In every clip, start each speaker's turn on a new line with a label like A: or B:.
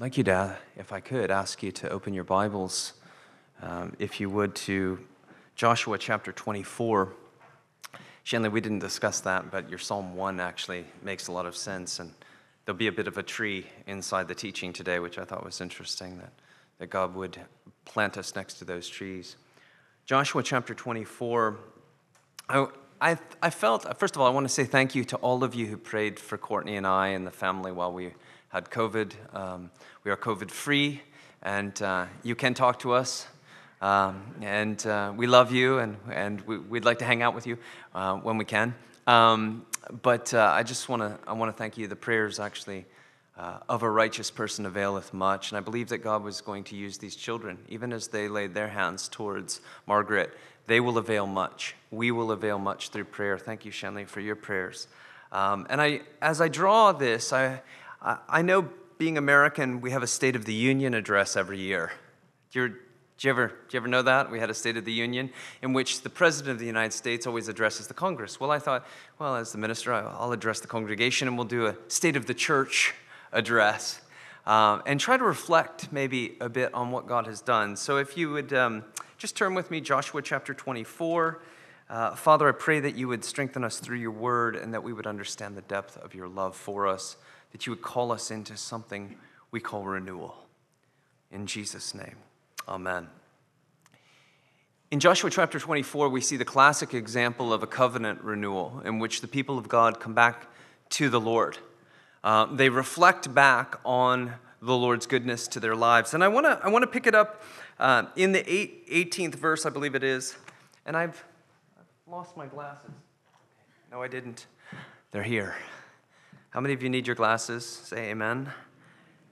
A: I'd like you to, if I could, ask you to open your Bibles, um, if you would, to Joshua chapter 24. Shanley, we didn't discuss that, but your Psalm 1 actually makes a lot of sense. And there'll be a bit of a tree inside the teaching today, which I thought was interesting that, that God would plant us next to those trees. Joshua chapter 24. I, I, I felt, first of all, I want to say thank you to all of you who prayed for Courtney and I and the family while we had COVID. Um, we are COVID free, and uh, you can talk to us. Um, and uh, we love you, and, and we, would like to hang out with you uh, when we can. Um, but uh, I just want to I want to thank you. The prayers actually uh, of a righteous person availeth much, and I believe that God was going to use these children, even as they laid their hands towards Margaret. They will avail much. We will avail much through prayer. Thank you, Shanley, for your prayers. Um, and I, as I draw this, I, I know being American, we have a State of the Union address every year. Do you, do you, ever, do you ever know that? We had a State of the Union in which the President of the United States always addresses the Congress. Well, I thought, well, as the minister, I'll address the congregation and we'll do a State of the Church address um, and try to reflect maybe a bit on what God has done. So if you would um, just turn with me, Joshua chapter 24. Uh, Father, I pray that you would strengthen us through your word and that we would understand the depth of your love for us that you would call us into something we call renewal. In Jesus' name, amen. In Joshua chapter 24, we see the classic example of a covenant renewal in which the people of God come back to the Lord. Uh, they reflect back on the Lord's goodness to their lives. And I want to I wanna pick it up uh, in the eight, 18th verse, I believe it is. And I've, I've lost my glasses. No, I didn't. They're here. How many of you need your glasses? Say amen.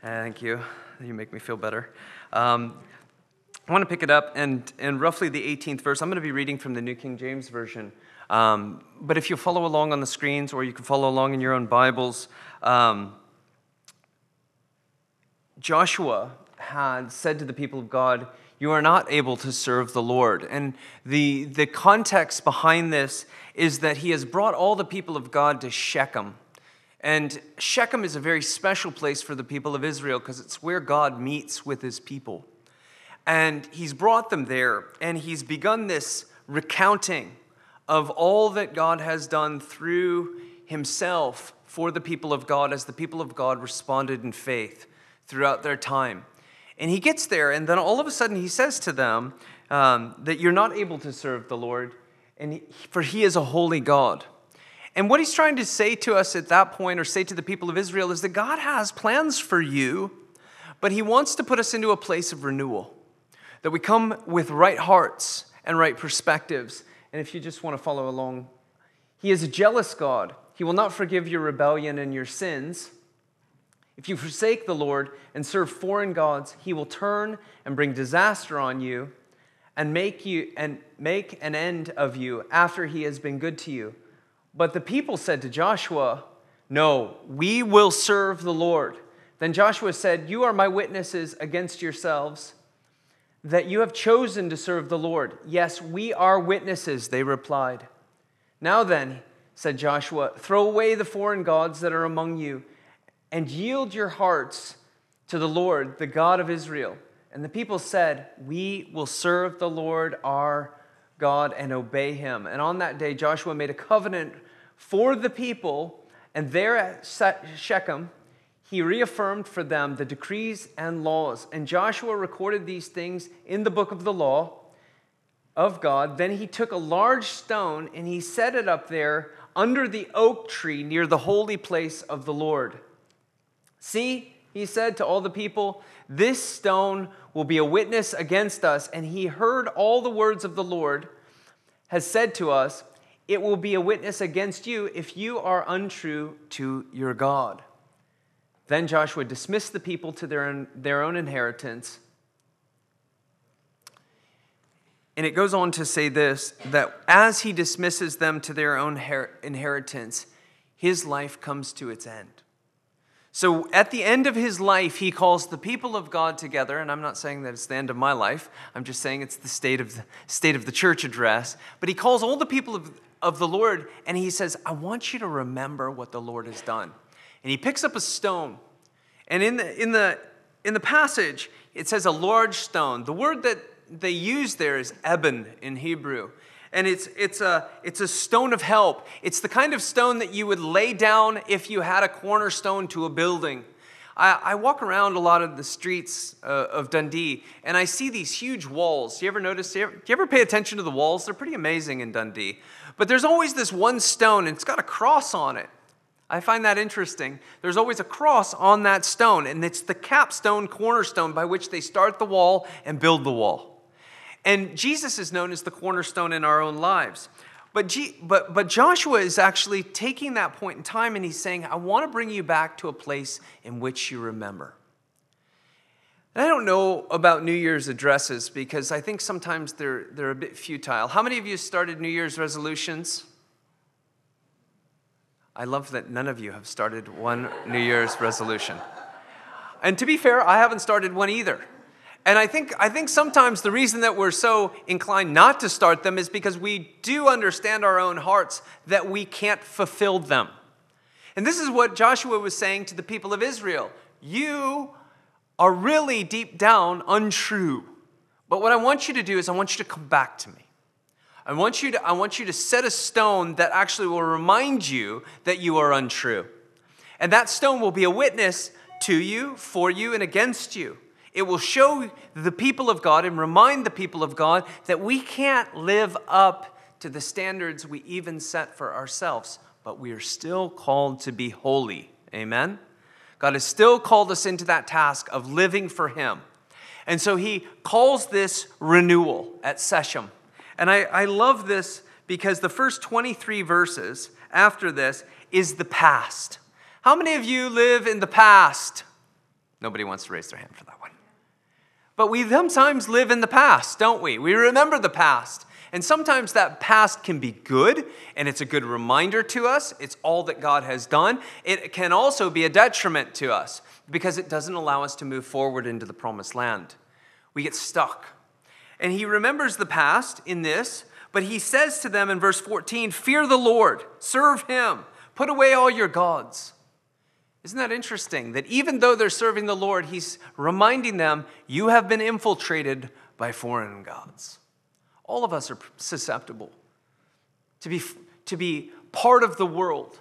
A: Thank you. You make me feel better. Um, I want to pick it up, and in roughly the 18th verse, I'm going to be reading from the New King James Version. Um, but if you follow along on the screens, or you can follow along in your own Bibles, um, Joshua had said to the people of God, You are not able to serve the Lord. And the, the context behind this is that he has brought all the people of God to Shechem. And Shechem is a very special place for the people of Israel because it's where God meets with his people. And he's brought them there, and he's begun this recounting of all that God has done through himself for the people of God as the people of God responded in faith throughout their time. And he gets there, and then all of a sudden he says to them um, that you're not able to serve the Lord, and he, for he is a holy God. And what he's trying to say to us at that point, or say to the people of Israel, is that God has plans for you, but he wants to put us into a place of renewal. That we come with right hearts and right perspectives. And if you just want to follow along, he is a jealous God. He will not forgive your rebellion and your sins. If you forsake the Lord and serve foreign gods, he will turn and bring disaster on you and make you and make an end of you after he has been good to you. But the people said to Joshua, No, we will serve the Lord. Then Joshua said, You are my witnesses against yourselves that you have chosen to serve the Lord. Yes, we are witnesses, they replied. Now then, said Joshua, throw away the foreign gods that are among you and yield your hearts to the Lord, the God of Israel. And the people said, We will serve the Lord our God and obey him. And on that day, Joshua made a covenant for the people, and there at Shechem, he reaffirmed for them the decrees and laws. And Joshua recorded these things in the book of the law of God. Then he took a large stone and he set it up there under the oak tree near the holy place of the Lord. See, he said to all the people, This stone will be a witness against us. And he heard all the words of the Lord, has said to us, It will be a witness against you if you are untrue to your God. Then Joshua dismissed the people to their own, their own inheritance. And it goes on to say this that as he dismisses them to their own inheritance, his life comes to its end. So at the end of his life, he calls the people of God together, and I'm not saying that it's the end of my life. I'm just saying it's the state of the state of the church address. But he calls all the people of, of the Lord, and he says, I want you to remember what the Lord has done. And he picks up a stone, and in the in the in the passage, it says a large stone. The word that they use there is eben in Hebrew. And it's, it's, a, it's a stone of help. It's the kind of stone that you would lay down if you had a cornerstone to a building. I, I walk around a lot of the streets uh, of Dundee and I see these huge walls. Do you ever notice? Do you ever, do you ever pay attention to the walls? They're pretty amazing in Dundee. But there's always this one stone and it's got a cross on it. I find that interesting. There's always a cross on that stone, and it's the capstone cornerstone by which they start the wall and build the wall. And Jesus is known as the cornerstone in our own lives. But, G, but, but Joshua is actually taking that point in time and he's saying, I want to bring you back to a place in which you remember. And I don't know about New Year's addresses because I think sometimes they're, they're a bit futile. How many of you started New Year's resolutions? I love that none of you have started one New Year's resolution. And to be fair, I haven't started one either. And I think, I think sometimes the reason that we're so inclined not to start them is because we do understand our own hearts that we can't fulfill them. And this is what Joshua was saying to the people of Israel You are really deep down untrue. But what I want you to do is, I want you to come back to me. I want you to, I want you to set a stone that actually will remind you that you are untrue. And that stone will be a witness to you, for you, and against you. It will show the people of God and remind the people of God that we can't live up to the standards we even set for ourselves, but we are still called to be holy. Amen? God has still called us into that task of living for Him. And so He calls this renewal at Shechem. And I, I love this because the first 23 verses after this is the past. How many of you live in the past? Nobody wants to raise their hand for that one. But we sometimes live in the past, don't we? We remember the past. And sometimes that past can be good, and it's a good reminder to us. It's all that God has done. It can also be a detriment to us because it doesn't allow us to move forward into the promised land. We get stuck. And he remembers the past in this, but he says to them in verse 14 Fear the Lord, serve him, put away all your gods. Isn't that interesting? That even though they're serving the Lord, he's reminding them, you have been infiltrated by foreign gods. All of us are susceptible to be, to be part of the world.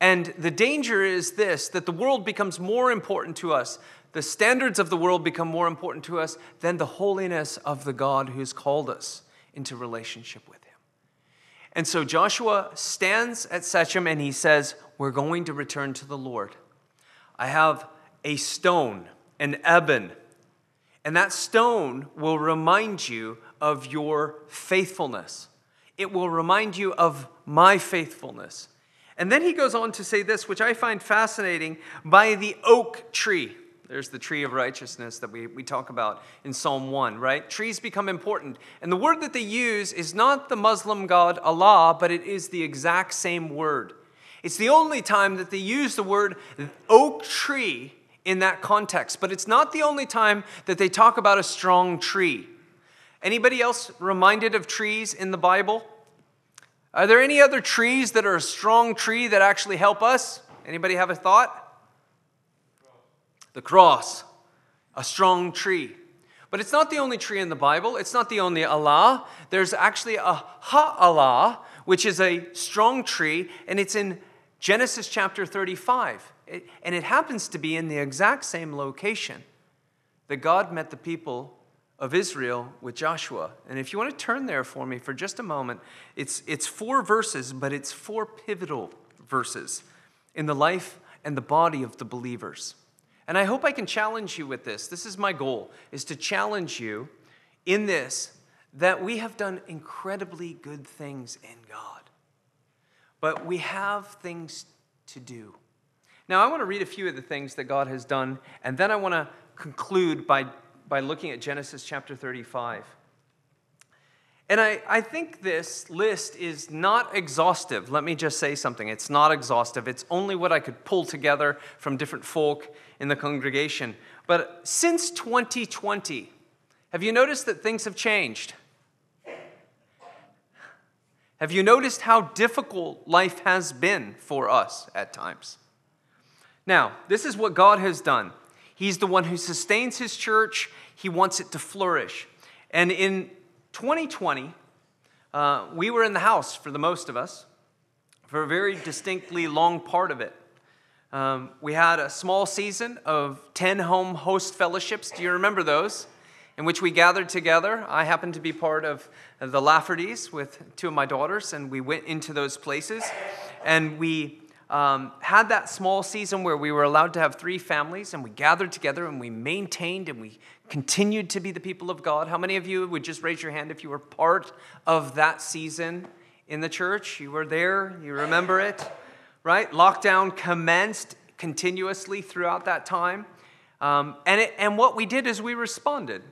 A: And the danger is this that the world becomes more important to us. The standards of the world become more important to us than the holiness of the God who's called us into relationship with Him. And so Joshua stands at Shechem and he says, We're going to return to the Lord. I have a stone, an eben, and that stone will remind you of your faithfulness. It will remind you of my faithfulness. And then he goes on to say this, which I find fascinating by the oak tree. There's the tree of righteousness that we, we talk about in Psalm 1, right? Trees become important. And the word that they use is not the Muslim god Allah, but it is the exact same word. It's the only time that they use the word oak tree in that context, but it's not the only time that they talk about a strong tree. Anybody else reminded of trees in the Bible? Are there any other trees that are a strong tree that actually help us? Anybody have a thought? the cross, a strong tree. But it's not the only tree in the Bible. It's not the only Allah. There's actually a Ha-Allah, which is a strong tree, and it's in Genesis chapter 35. It, and it happens to be in the exact same location that God met the people of Israel with Joshua. And if you want to turn there for me for just a moment, it's, it's four verses, but it's four pivotal verses in the life and the body of the believers. And I hope I can challenge you with this. This is my goal, is to challenge you in this that we have done incredibly good things in God. But we have things to do. Now, I want to read a few of the things that God has done, and then I want to conclude by, by looking at Genesis chapter 35. And I, I think this list is not exhaustive. Let me just say something. It's not exhaustive. It's only what I could pull together from different folk in the congregation. But since 2020, have you noticed that things have changed? Have you noticed how difficult life has been for us at times? Now, this is what God has done. He's the one who sustains his church. He wants it to flourish. And in 2020, uh, we were in the house for the most of us for a very distinctly long part of it. Um, we had a small season of 10 home host fellowships. Do you remember those? In which we gathered together. I happened to be part of the Laffertys with two of my daughters, and we went into those places. And we um, had that small season where we were allowed to have three families, and we gathered together and we maintained and we continued to be the people of God. How many of you would just raise your hand if you were part of that season in the church? You were there, you remember it, right? Lockdown commenced continuously throughout that time. Um, and, it, and what we did is we responded.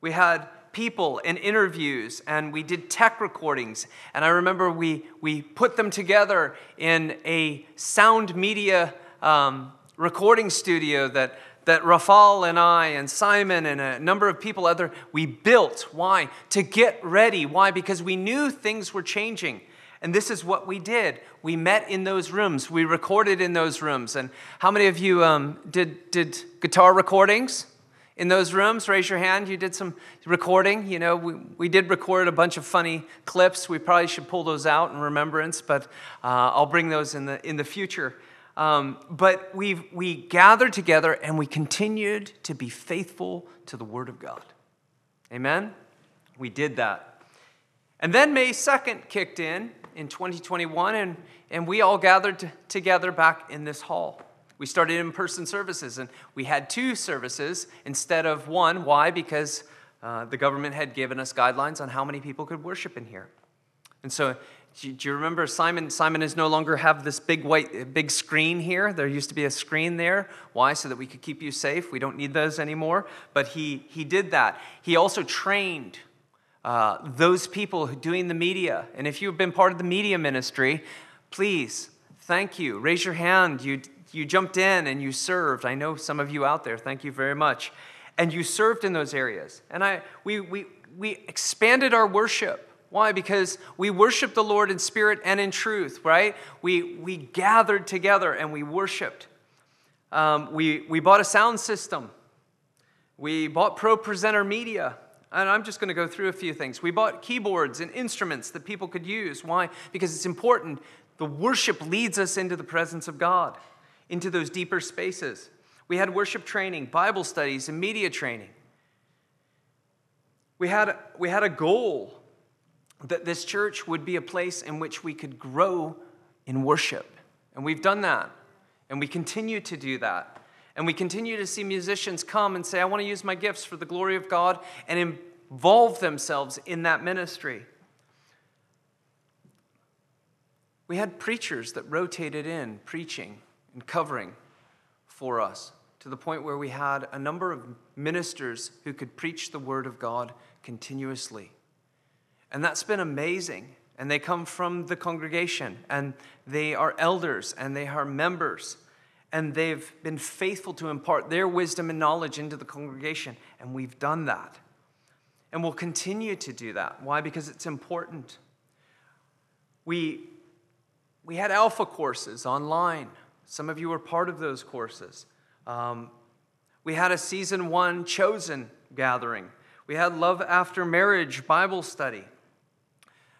A: We had people and interviews and we did tech recordings. And i remember we, we put them together in a sound media um, recording studio that, that rafal and i and simon and a number of people other we built. Why? To get ready. Why? Because we knew things were changing. And this is what we did. We met in those rooms. We recorded in those rooms. And how many of you um, did, did guitar recordings in those rooms? Raise your hand. You did some recording. You know, we, we did record a bunch of funny clips. We probably should pull those out in remembrance, but uh, I'll bring those in the, in the future. Um, but we we gathered together and we continued to be faithful to the Word of God. Amen? We did that. And then May 2nd kicked in in 2021, and, and we all gathered together back in this hall. We started in person services, and we had two services instead of one. Why? Because uh, the government had given us guidelines on how many people could worship in here. And so, do you remember Simon? Simon is no longer have this big white, big screen here. There used to be a screen there. Why? So that we could keep you safe. We don't need those anymore. But he he did that. He also trained uh, those people doing the media. And if you've been part of the media ministry, please, thank you. Raise your hand. You you jumped in and you served. I know some of you out there, thank you very much. And you served in those areas. And I, we, we, we expanded our worship. Why? Because we worship the Lord in spirit and in truth, right? We, we gathered together and we worshiped. Um, we, we bought a sound system. We bought ProPresenter Media. And I'm just going to go through a few things. We bought keyboards and instruments that people could use. Why? Because it's important. The worship leads us into the presence of God into those deeper spaces. We had worship training, Bible studies, and media training. We had, we had a goal that this church would be a place in which we could grow in worship. And we've done that. And we continue to do that. And we continue to see musicians come and say, I want to use my gifts for the glory of God and involve themselves in that ministry. We had preachers that rotated in preaching and covering for us to the point where we had a number of ministers who could preach the word of God continuously. And that's been amazing. And they come from the congregation, and they are elders, and they are members, and they've been faithful to impart their wisdom and knowledge into the congregation. And we've done that. And we'll continue to do that. Why? Because it's important. We, we had alpha courses online some of you were part of those courses. Um, we had a season one chosen gathering. We had Love After Marriage Bible study.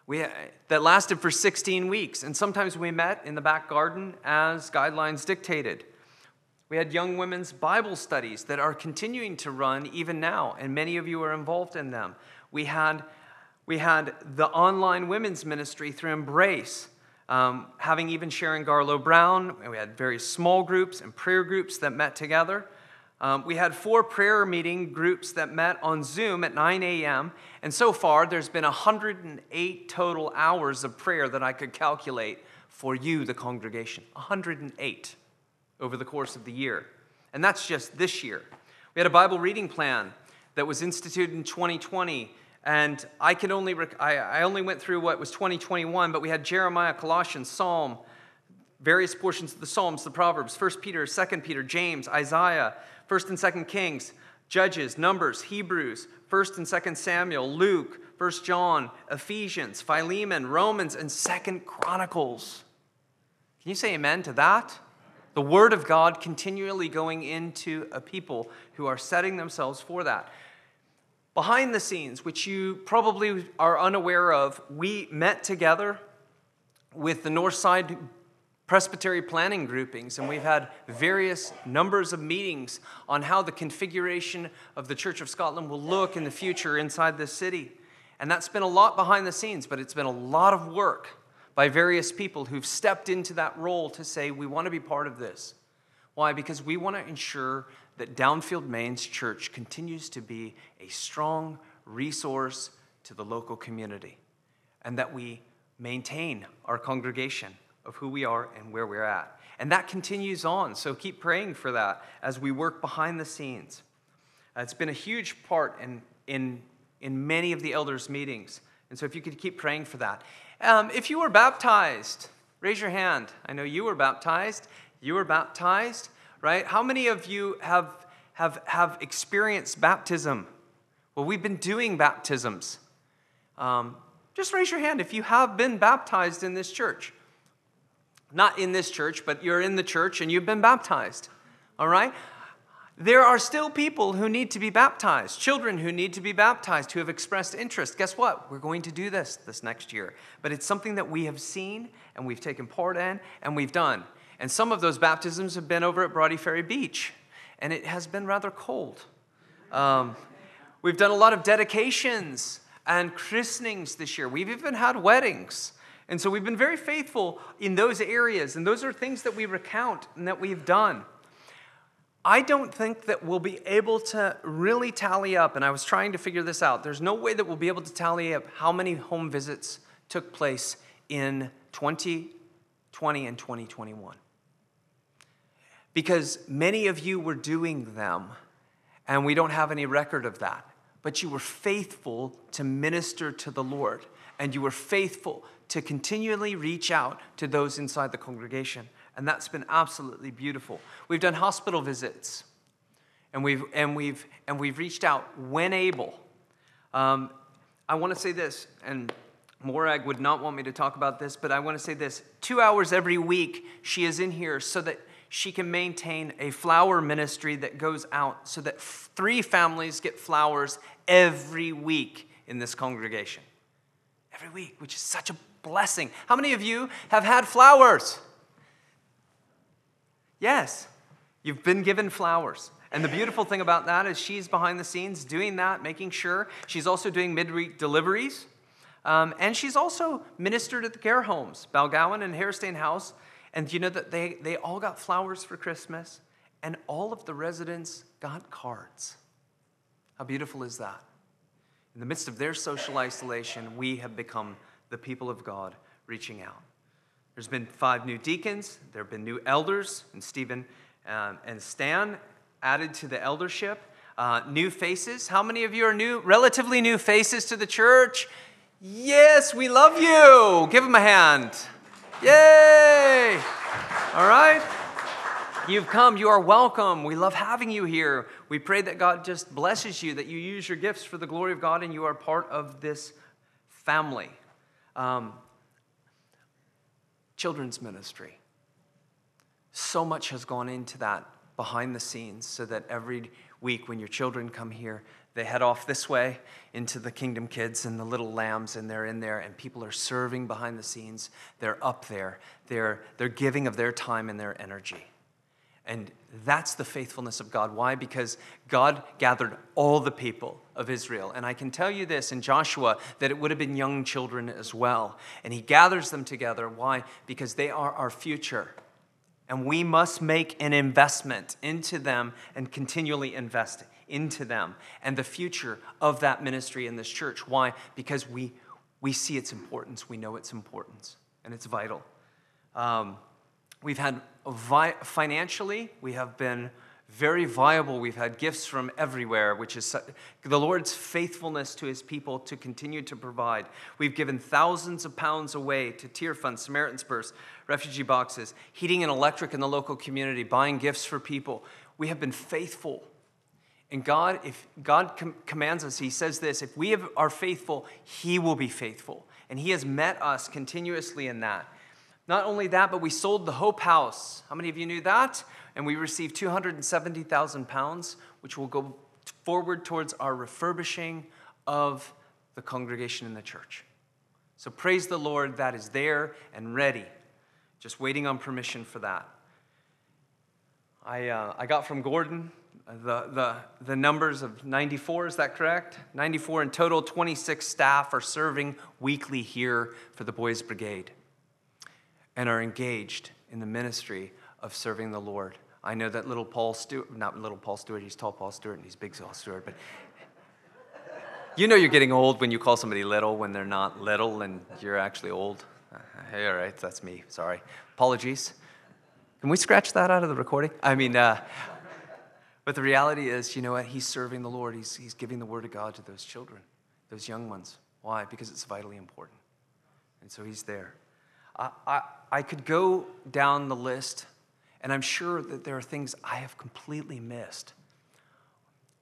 A: We, that lasted for 16 weeks, and sometimes we met in the back garden as guidelines dictated. We had young women's Bible studies that are continuing to run even now, and many of you are involved in them. We had, we had the online women's ministry through Embrace um, having even Sharon Garlow Brown. We had very small groups and prayer groups that met together. Um, we had four prayer meeting groups that met on Zoom at 9 a.m. And so far, there's been 108 total hours of prayer that I could calculate for you, the congregation. 108 over the course of the year. And that's just this year. We had a Bible reading plan that was instituted in 2020 and I can only, rec- I, I only went through what was 2021, but we had Jeremiah, Colossians, Psalm, various portions of the Psalms, the Proverbs, 1 Peter, 2 Peter, James, Isaiah, 1st and 2nd Kings, Judges, Numbers, Hebrews, 1st and 2nd Samuel, Luke, 1st John, Ephesians, Philemon, Romans, and 2nd Chronicles. Can you say amen to that? The Word of God continually going into a people who are setting themselves for that. Behind the scenes, which you probably are unaware of, we met together with the Northside Presbytery planning groupings, and we've had various numbers of meetings on how the configuration of the Church of Scotland will look in the future inside this city. And that's been a lot behind the scenes, but it's been a lot of work by various people who've stepped into that role to say, we want to be part of this. Why? Because we want to ensure that Downfield Mains Church continues to be a strong resource to the local community and that we maintain our congregation of who we are and where we're at. And that continues on, so keep praying for that as we work behind the scenes. Uh, it's been a huge part in, in, in many of the elders' meetings. And so if you could keep praying for that. Um, if you were baptized, raise your hand. I know you were baptized. You were baptized, right? How many of you have, have, have experienced baptism? Well, we've been doing baptisms. Um, just raise your hand if you have been baptized in this church. Not in this church, but you're in the church and you've been baptized. All right? There are still people who need to be baptized, children who need to be baptized, who have expressed interest. Guess what? We're going to do this this next year. But it's something that we have seen and we've taken part in and we've done. And some of those baptisms have been over at Broughty Ferry Beach, and it has been rather cold. Um, we've done a lot of dedications and christenings this year. We've even had weddings. And so we've been very faithful in those areas, and those are things that we recount and that we've done. I don't think that we'll be able to really tally up, and I was trying to figure this out. There's no way that we'll be able to tally up how many home visits took place in 2020 and 2021. Because many of you were doing them, and we don't have any record of that. But you were faithful to minister to the Lord, and you were faithful to continually reach out to those inside the congregation. And that's been absolutely beautiful. We've done hospital visits, and we've, and we've, and we've reached out when able. Um, I want to say this, and Morag would not want me to talk about this, but I want to say this. Two hours every week, she is in here so that she can maintain a flower ministry that goes out so that three families get flowers every week in this congregation. Every week, which is such a blessing. How many of you have had flowers? Yes, you've been given flowers. And the beautiful thing about that is she's behind the scenes doing that, making sure. She's also doing midweek deliveries. Um, and she's also ministered at the care homes, Balgowan and Harestane House. And you know that they, they all got flowers for Christmas, and all of the residents got cards. How beautiful is that? In the midst of their social isolation, we have become the people of God reaching out. There's been five new deacons, there have been new elders, and Stephen um, and Stan added to the eldership. Uh, new faces. How many of you are new, relatively new faces to the church? Yes, we love you. Give them a hand. Yay! All right. You've come, you are welcome. We love having you here. We pray that God just blesses you, that you use your gifts for the glory of God, and you are part of this family. Um, children's ministry. So much has gone into that behind the scenes so that every week when your children come here, they head off this way into the kingdom kids and the little lambs, and they're in there, and people are serving behind the scenes. They're up there. They're, they're giving of their time and their energy. And that's the faithfulness of God. Why? Because God gathered all the people of Israel. And I can tell you this in Joshua that it would have been young children as well. And he gathers them together. Why? Because they are our future. And we must make an investment into them and continually invest into them and the future of that ministry in this church. Why? Because we, we see its importance, we know its importance, and it's vital. Um, we've had vi- financially, we have been very viable. We've had gifts from everywhere, which is the Lord's faithfulness to his people to continue to provide. We've given thousands of pounds away to Tearfund, Samaritan's Purse, refugee boxes, heating and electric in the local community, buying gifts for people. We have been faithful. And God, if God com- commands us, He says this if we have, are faithful, He will be faithful. And He has met us continuously in that. Not only that, but we sold the Hope House. How many of you knew that? And we received 270,000 pounds, which will go forward towards our refurbishing of the congregation in the church. So praise the Lord, that is there and ready. Just waiting on permission for that. I, uh, I got from Gordon the, the, the numbers of 94, is that correct? 94 in total, 26 staff are serving weekly here for the Boys Brigade and are engaged in the ministry of serving the Lord. I know that little Paul Stewart, not little Paul Stewart, he's tall Paul Stewart and he's big Paul Stewart, but you know you're getting old when you call somebody little when they're not little and you're actually old. Hey, all right, that's me. Sorry. Apologies. Can we scratch that out of the recording? I mean, uh, but the reality is, you know what? He's serving the Lord. He's, he's giving the word of God to those children, those young ones. Why? Because it's vitally important. And so he's there. I, I, I could go down the list, and I'm sure that there are things I have completely missed.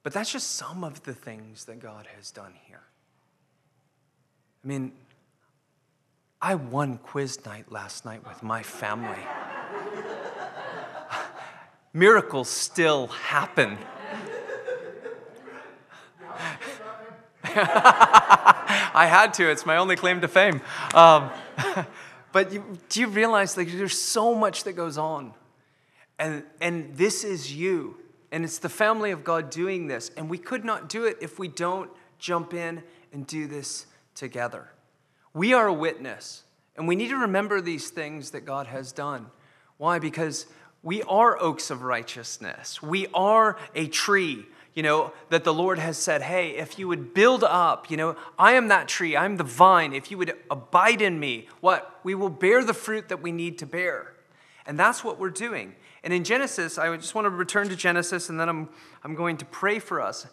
A: But that's just some of the things that God has done here. I mean, I won quiz night last night with my family. Miracles still happen. I had to, it's my only claim to fame. Um, but you, do you realize like, there's so much that goes on? And, and this is you. And it's the family of God doing this. And we could not do it if we don't jump in and do this together. We are a witness. And we need to remember these things that God has done. Why? Because we are oaks of righteousness. We are a tree, you know, that the Lord has said, hey, if you would build up, you know, I am that tree, I'm the vine. If you would abide in me, what? We will bear the fruit that we need to bear. And that's what we're doing. And in Genesis, I just want to return to Genesis and then I'm, I'm going to pray for us.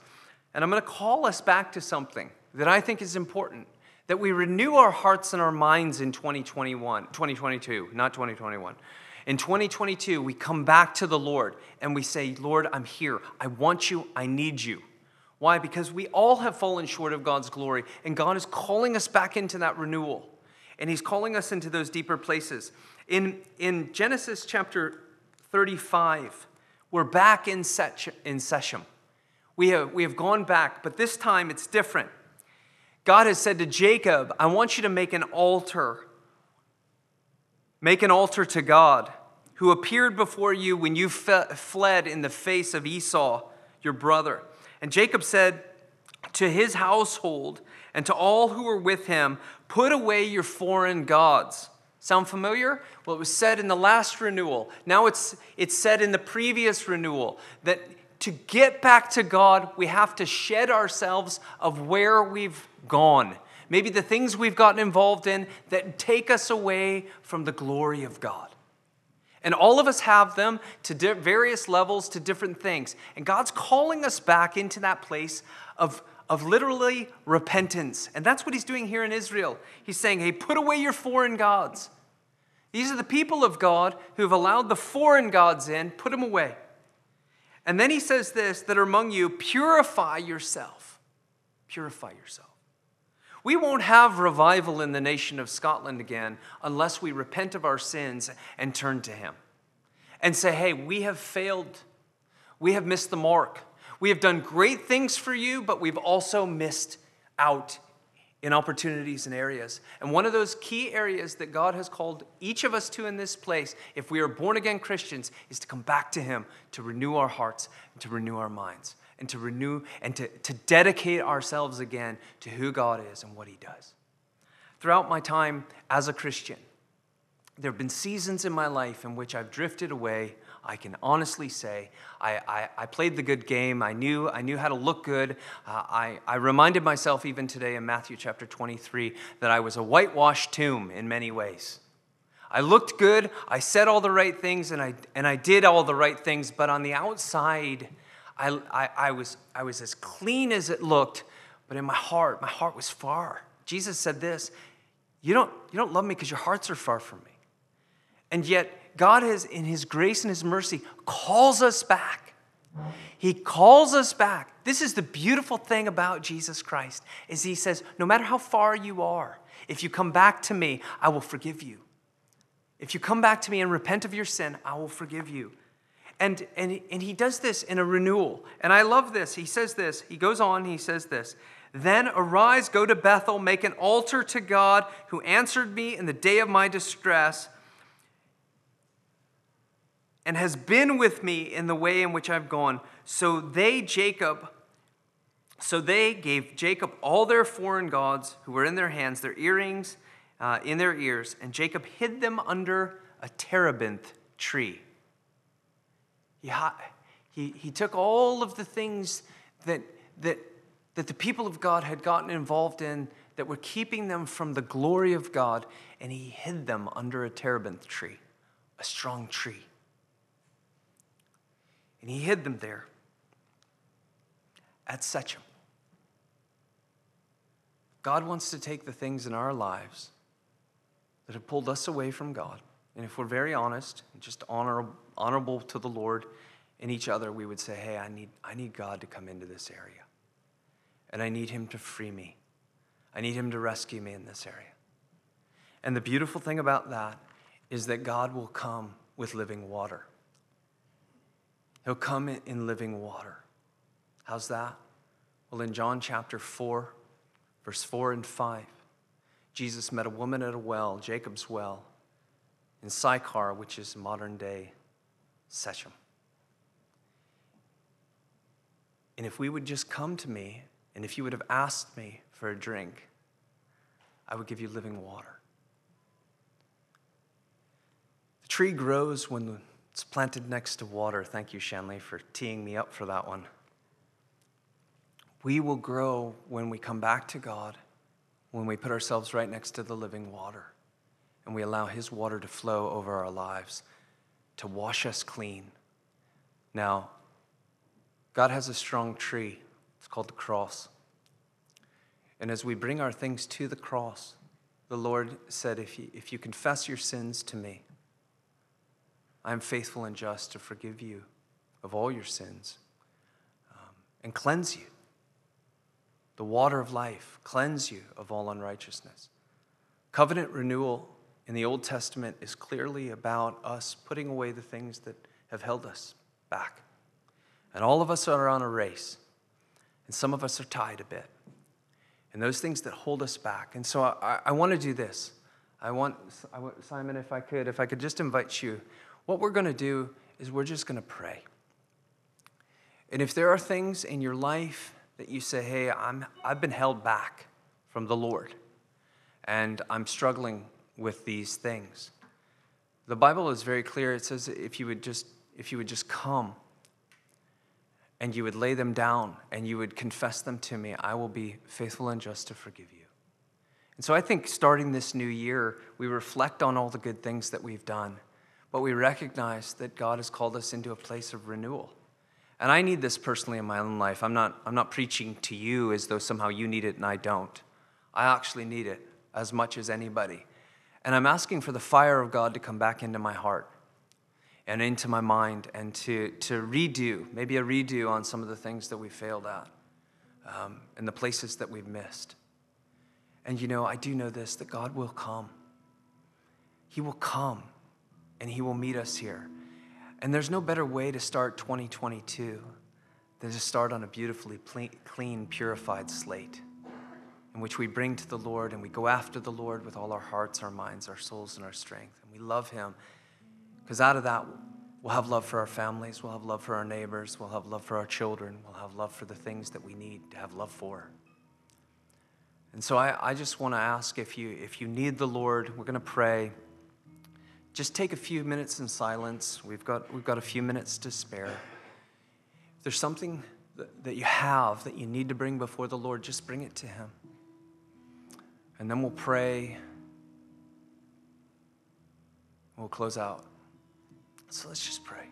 A: And I'm going to call us back to something that I think is important that we renew our hearts and our minds in 2021, 2022, not 2021. In 2022, we come back to the Lord and we say, Lord, I'm here. I want you. I need you. Why? Because we all have fallen short of God's glory, and God is calling us back into that renewal. And He's calling us into those deeper places. In, in Genesis chapter 35, we're back in, Sech, in Shechem. We have, we have gone back, but this time it's different. God has said to Jacob, I want you to make an altar. Make an altar to God who appeared before you when you fled in the face of Esau, your brother. And Jacob said to his household and to all who were with him, Put away your foreign gods. Sound familiar? Well, it was said in the last renewal. Now it's, it's said in the previous renewal that to get back to God, we have to shed ourselves of where we've gone. Maybe the things we've gotten involved in that take us away from the glory of God. And all of us have them to di- various levels, to different things. And God's calling us back into that place of, of literally repentance. And that's what He's doing here in Israel. He's saying, hey, put away your foreign gods. These are the people of God who have allowed the foreign gods in, put them away. And then He says this that are among you, purify yourself. Purify yourself. We won't have revival in the nation of Scotland again unless we repent of our sins and turn to Him and say, hey, we have failed. We have missed the mark. We have done great things for you, but we've also missed out in opportunities and areas. And one of those key areas that God has called each of us to in this place, if we are born again Christians, is to come back to Him, to renew our hearts, and to renew our minds and to renew and to, to dedicate ourselves again to who God is and what He does. Throughout my time as a Christian, there have been seasons in my life in which I've drifted away. I can honestly say I, I, I played the good game. I knew, I knew how to look good. Uh, I, I reminded myself even today in Matthew chapter 23 that I was a whitewashed tomb in many ways. I looked good, I said all the right things, and I, and I did all the right things, but on the outside, I, I, I, was, I was as clean as it looked, but in my heart, my heart was far. Jesus said this You don't, you don't love me because your hearts are far from me. And yet, God has, in His grace and His mercy, calls us back. He calls us back. This is the beautiful thing about Jesus Christ is he says, no matter how far you are, if you come back to me, I will forgive you. If you come back to me and repent of your sin, I will forgive you. And, and, and he does this in a renewal. And I love this. He says this. He goes on, he says this. Then arise, go to Bethel, make an altar to God who answered me in the day of my distress and has been with me in the way in which I've gone. So they, Jacob, so they gave Jacob all their foreign gods who were in their hands, their earrings uh, in their ears, and Jacob hid them under a terebinth tree. He, he, he took all of the things that, that, that the people of God had gotten involved in that were keeping them from the glory of God, and he hid them under a terebinth tree, a strong tree. And he hid them there at Shechem. God wants to take the things in our lives that have pulled us away from God. And if we're very honest and just honor, honorable to the Lord and each other, we would say, hey, I need, I need God to come into this area. And I need Him to free me. I need Him to rescue me in this area. And the beautiful thing about that is that God will come with living water. He'll come in living water. How's that? Well, in John chapter 4, verse 4 and 5, Jesus met a woman at a well, Jacob's well, in Sychar, which is modern day Shechem. And if we would just come to me, and if you would have asked me for a drink, I would give you living water. The tree grows when it's planted next to water. Thank you, Shanley, for teeing me up for that one. We will grow when we come back to God, when we put ourselves right next to the living water, and we allow His water to flow over our lives, to wash us clean. Now, God has a strong tree. It's called the cross. And as we bring our things to the cross, the Lord said, If you, if you confess your sins to me, I am faithful and just to forgive you of all your sins um, and cleanse you. The water of life, cleanse you of all unrighteousness. Covenant renewal in the Old Testament is clearly about us putting away the things that have held us back. And all of us are on a race, and some of us are tied a bit. And those things that hold us back. And so I, I want to do this. I want, I want, Simon, if I could, if I could just invite you what we're going to do is we're just going to pray. And if there are things in your life that you say, hey, I'm, I've been held back from the Lord and I'm struggling with these things, the Bible is very clear. It says if you would just, if you would just come and you would lay them down and you would confess them to me, I will be faithful and just to forgive you. And so I think starting this new year, we reflect on all the good things that we've done but we recognize that God has called us into a place of renewal. And I need this personally in my own life. I'm not, I'm not preaching to you as though somehow you need it and I don't. I actually need it as much as anybody. And I'm asking for the fire of God to come back into my heart and into my mind and to, to redo, maybe a redo on some of the things that we failed at um, and the places that we've missed. And you know, I do know this that God will come. He will come and He will meet us here. And there's no better way to start 2022 than to start on a beautifully clean, purified slate in which we bring to the Lord and we go after the Lord with all our hearts, our minds, our souls, and our strength. And we love Him because out of that, we'll have love for our families, we'll have love for our neighbors, we'll have love for our children, we'll have love for the things that we need to have love for. And so I, I just want to ask if you, if you need the Lord, we're going to pray just take a few minutes in silence. We've got, we've got a few minutes to spare. If there's something that, that you have that you need to bring before the Lord, just bring it to Him. And then we'll pray. We'll close out. So let's just pray.